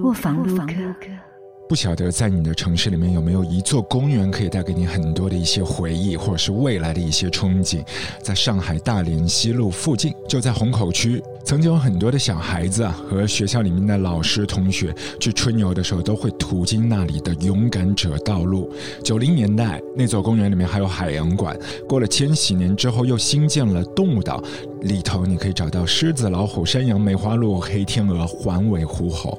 卧房录歌。不晓得在你的城市里面有没有一座公园可以带给你很多的一些回忆，或者是未来的一些憧憬？在上海大连西路附近，就在虹口区，曾经有很多的小孩子啊和学校里面的老师同学去春游的时候，都会途经那里的勇敢者道路。九零年代那座公园里面还有海洋馆，过了千禧年之后又新建了动物岛，里头你可以找到狮子、老虎、山羊、梅花鹿、黑天鹅、环尾狐猴。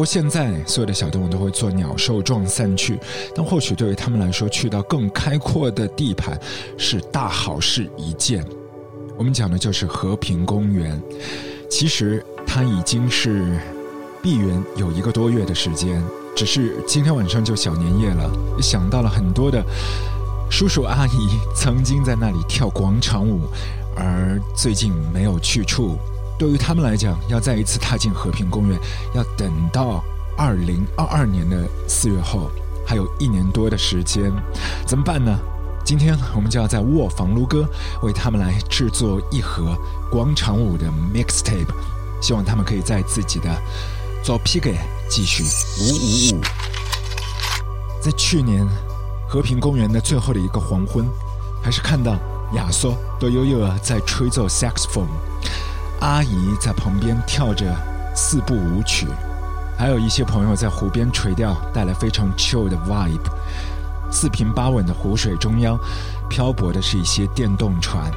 不过现在，所有的小动物都会做鸟兽状散去，但或许对于他们来说，去到更开阔的地盘是大好事一件。我们讲的就是和平公园，其实它已经是闭园有一个多月的时间，只是今天晚上就小年夜了，想到了很多的叔叔阿姨曾经在那里跳广场舞，而最近没有去处。对于他们来讲，要再一次踏进和平公园，要等到二零二二年的四月后，还有一年多的时间，怎么办呢？今天我们就要在卧房撸歌为他们来制作一盒广场舞的 mixtape，希望他们可以在自己的做 P 给继续舞舞舞。在去年和平公园的最后的一个黄昏，还是看到亚索多悠悠啊在吹奏 saxophone。阿姨在旁边跳着四步舞曲，还有一些朋友在湖边垂钓，带来非常 chill 的 vibe。四平八稳的湖水中央，漂泊的是一些电动船。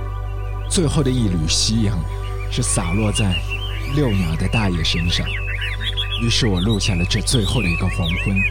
最后的一缕夕阳，是洒落在遛鸟的大爷身上。于是我录下了这最后的一个黄昏。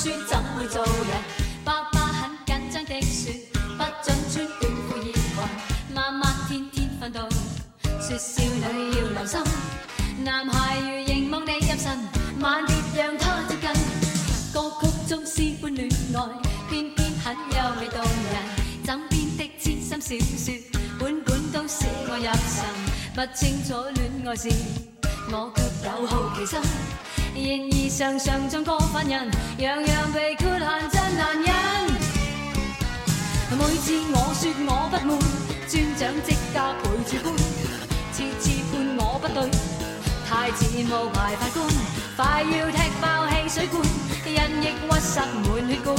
书怎会做人？爸爸很紧张的说，不准穿短裤、短裙。妈妈天天训导，说少女要留心，男孩如凝望你入神，万别让他接近。歌曲中是欢恋爱，偏偏很优美动人。枕边的痴心小说，本本都使我入神。不清楚恋爱事，我却有好奇心。然而常常像过犯人，样样被豁限真难忍。每次我说我不满，尊长即加陪住官，次次判我不对，太似冒牌法官，快要踢爆汽水罐，人抑郁塞满血管，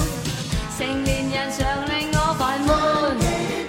成年人常令我烦闷。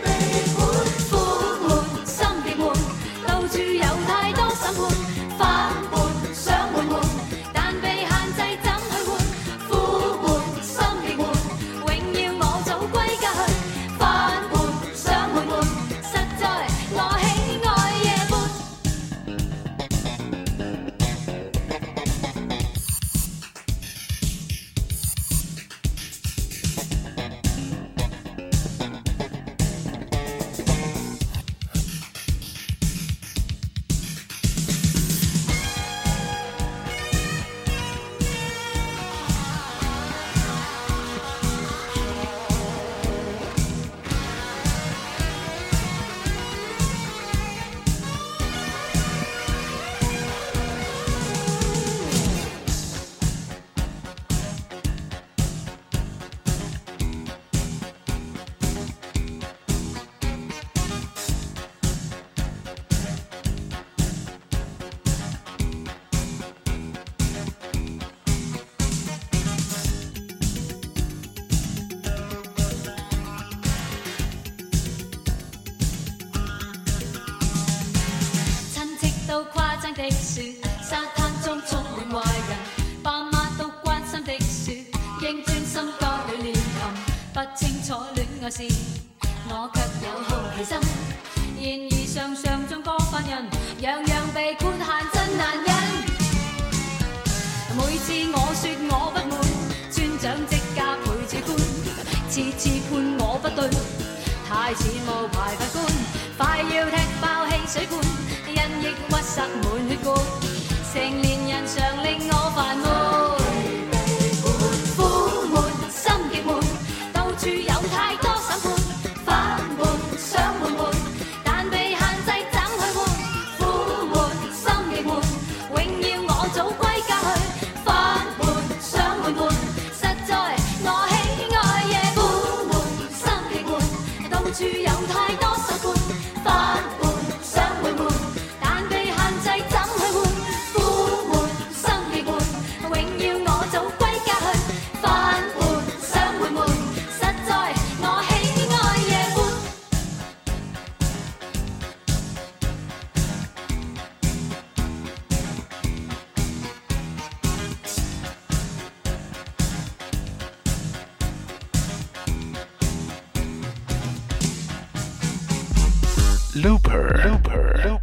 Looper. Looper. Looper.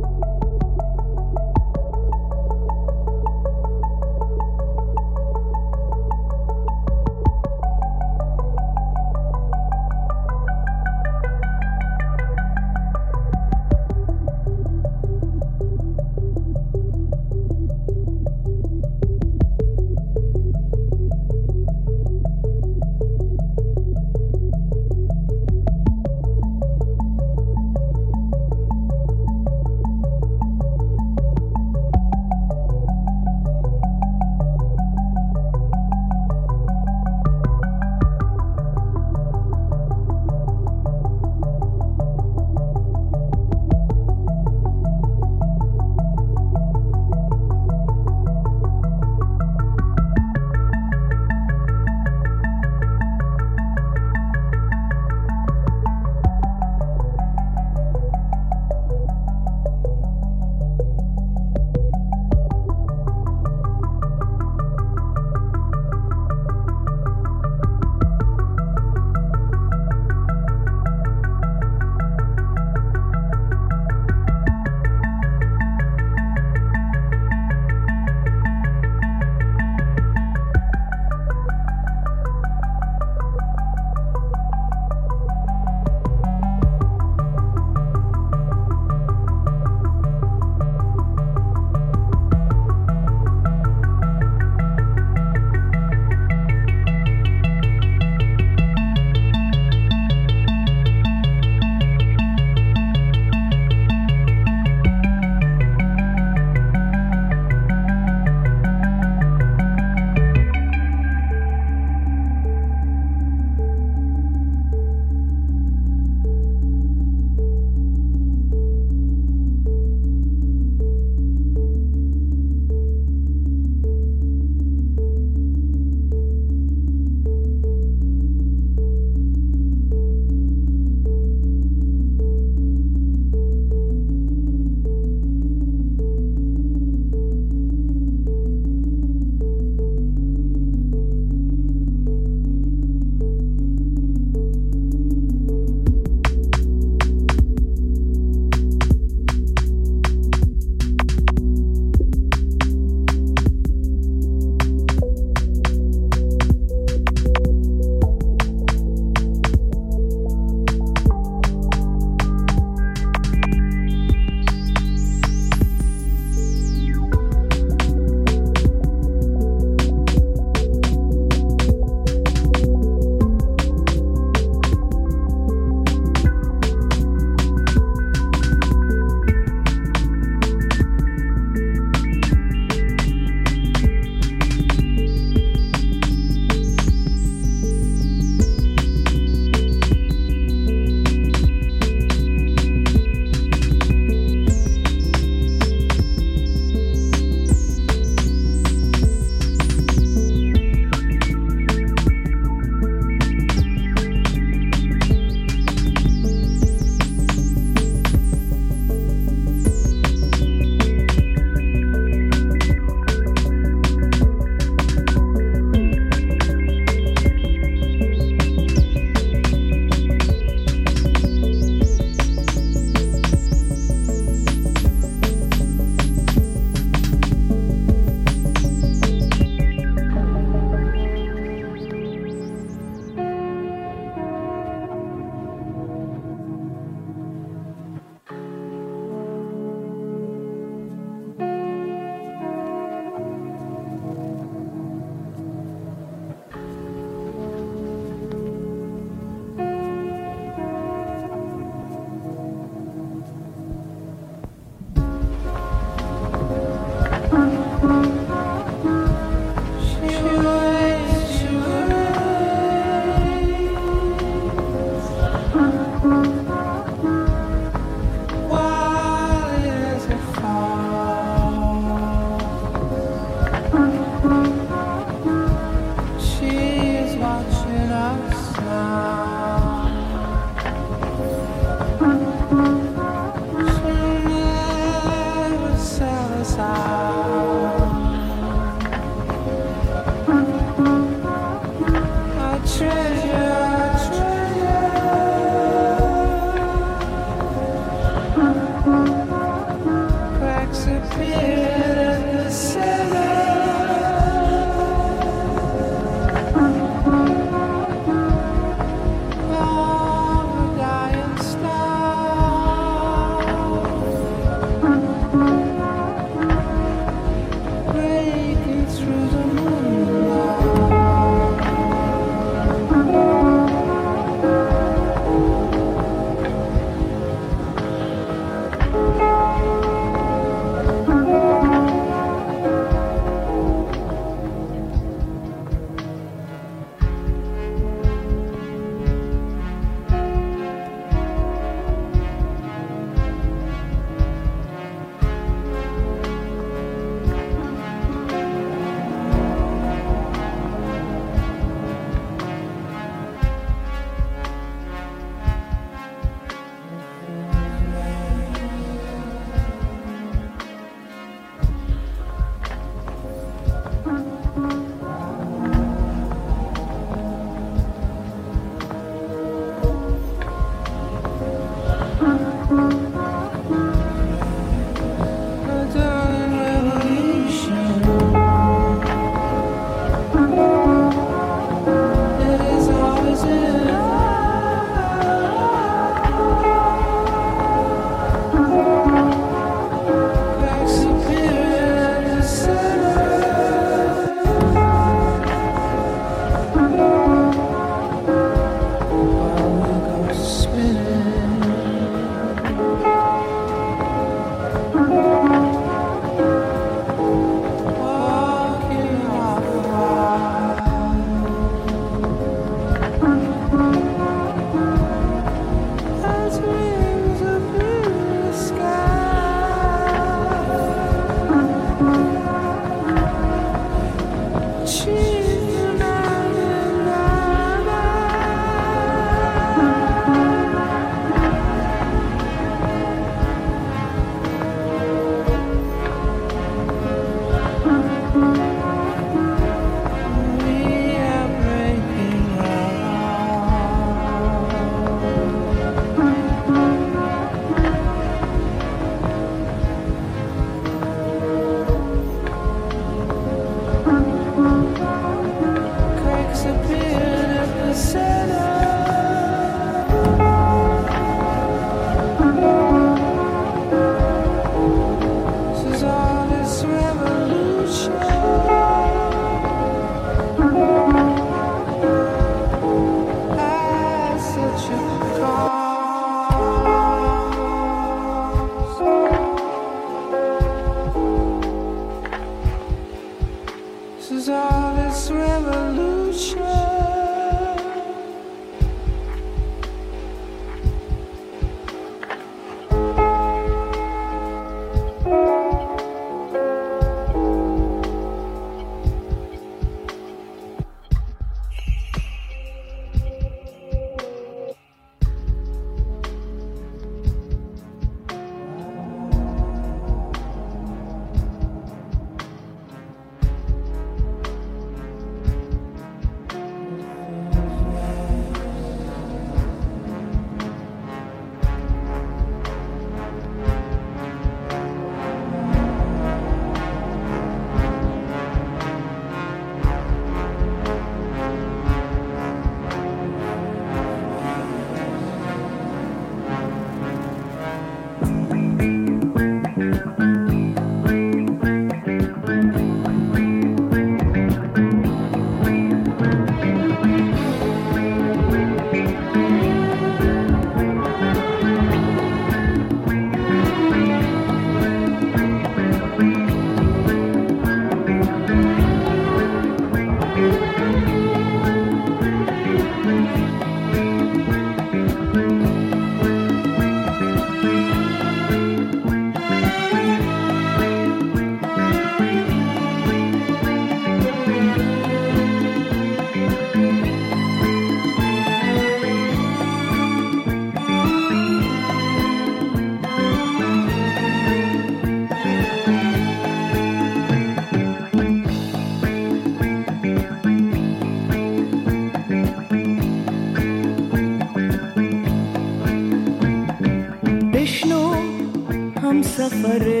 Suffer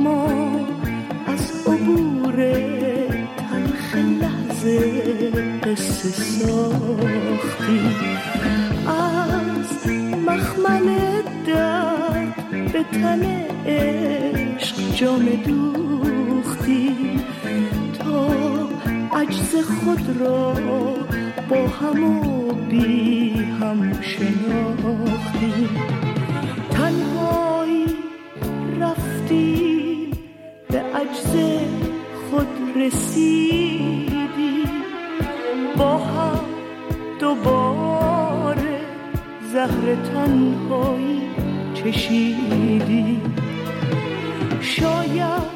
ما از عبور تلخ لحظه قصه ساختیم. از مخمل درد به تن عشق جام دوختیم. تا عجز خود را با هم و بی هم شناختیم. عجز خود رسیدی. با هم دوباره زهر تنهایی چشیدی. شاید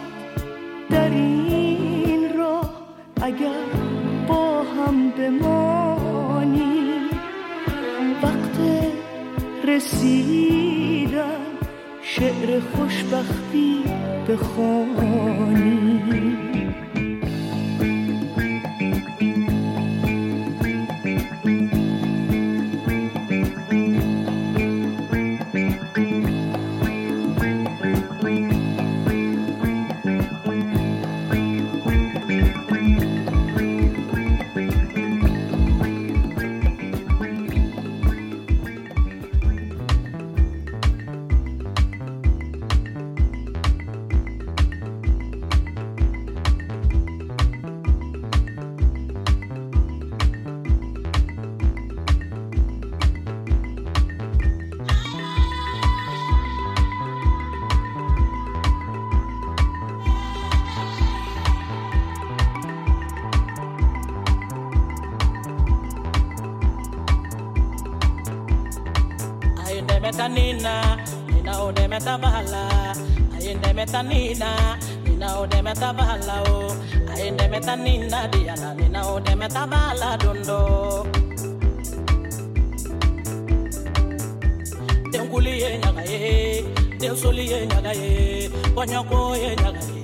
meta nina nina o de meta bahala oh. ayende meta nina nina o de meta bahala o ayende meta nina diana nina o de meta bahala dondo Denguli ye nyaga ye, densoli ye nyaga ye, bonyako ye nyaga ye,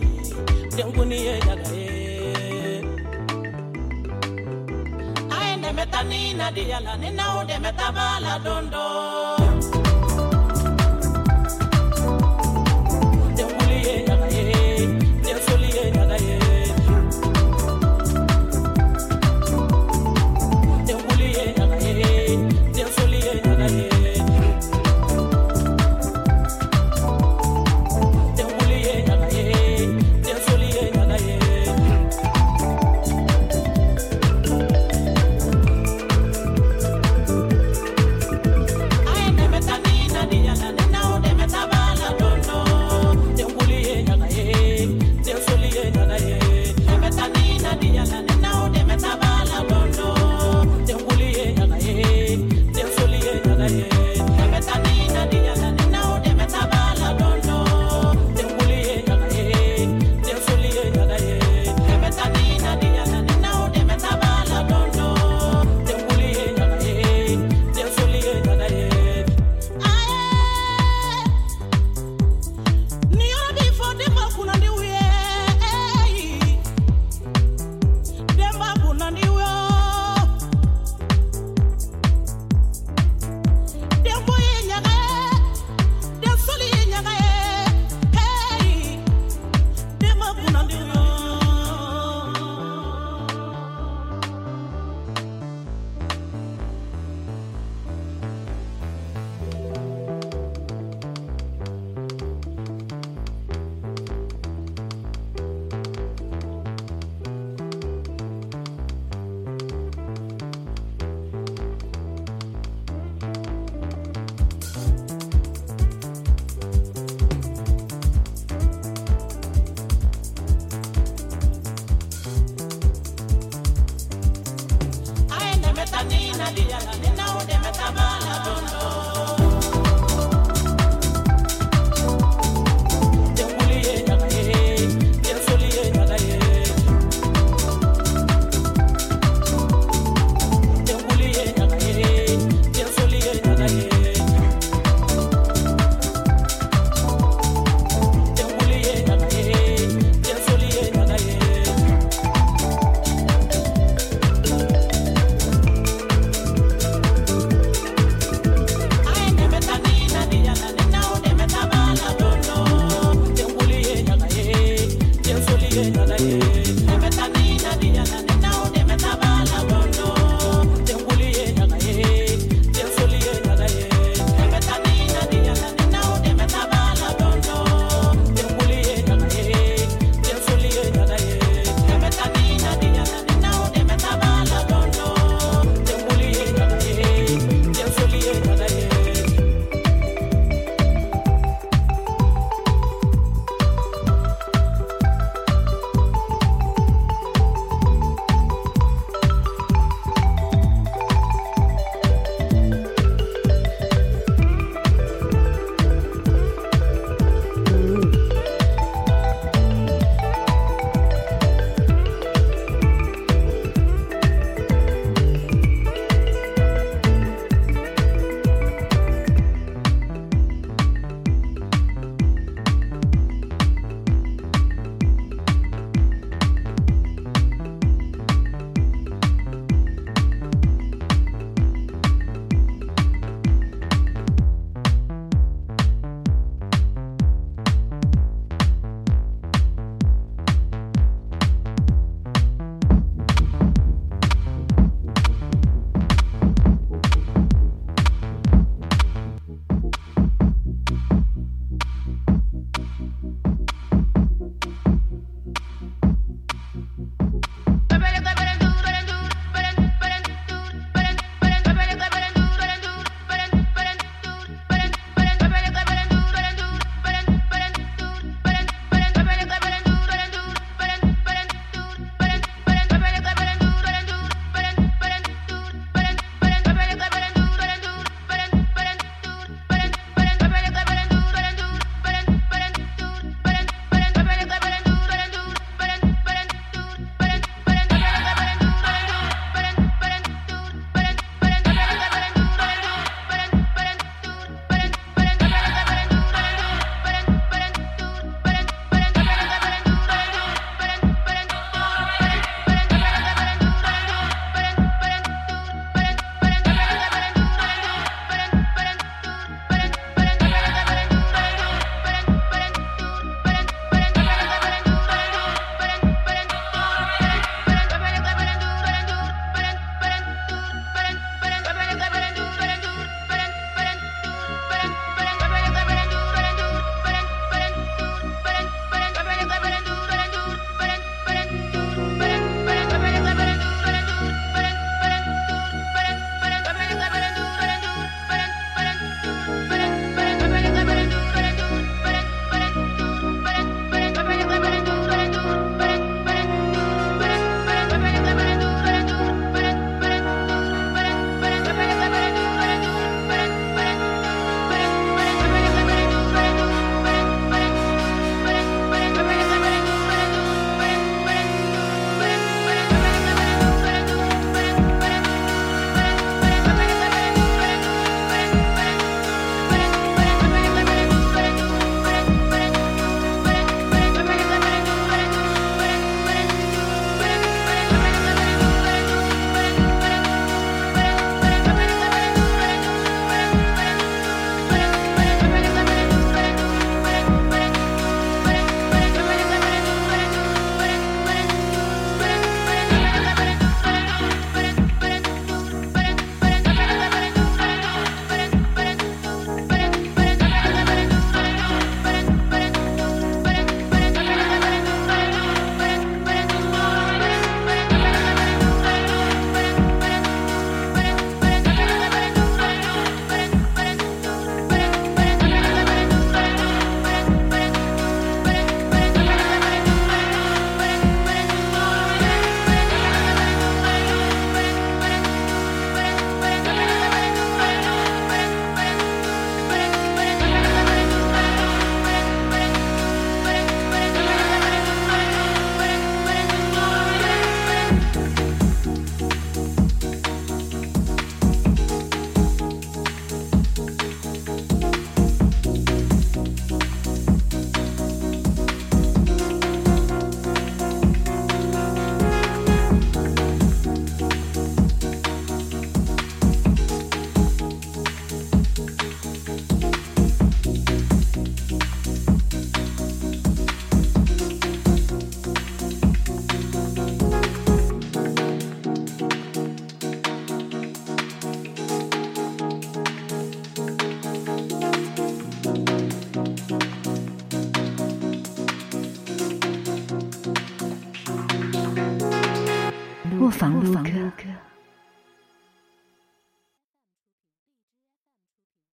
ye nyaga ye. Aende metanina diala, nina ude metabala dondo.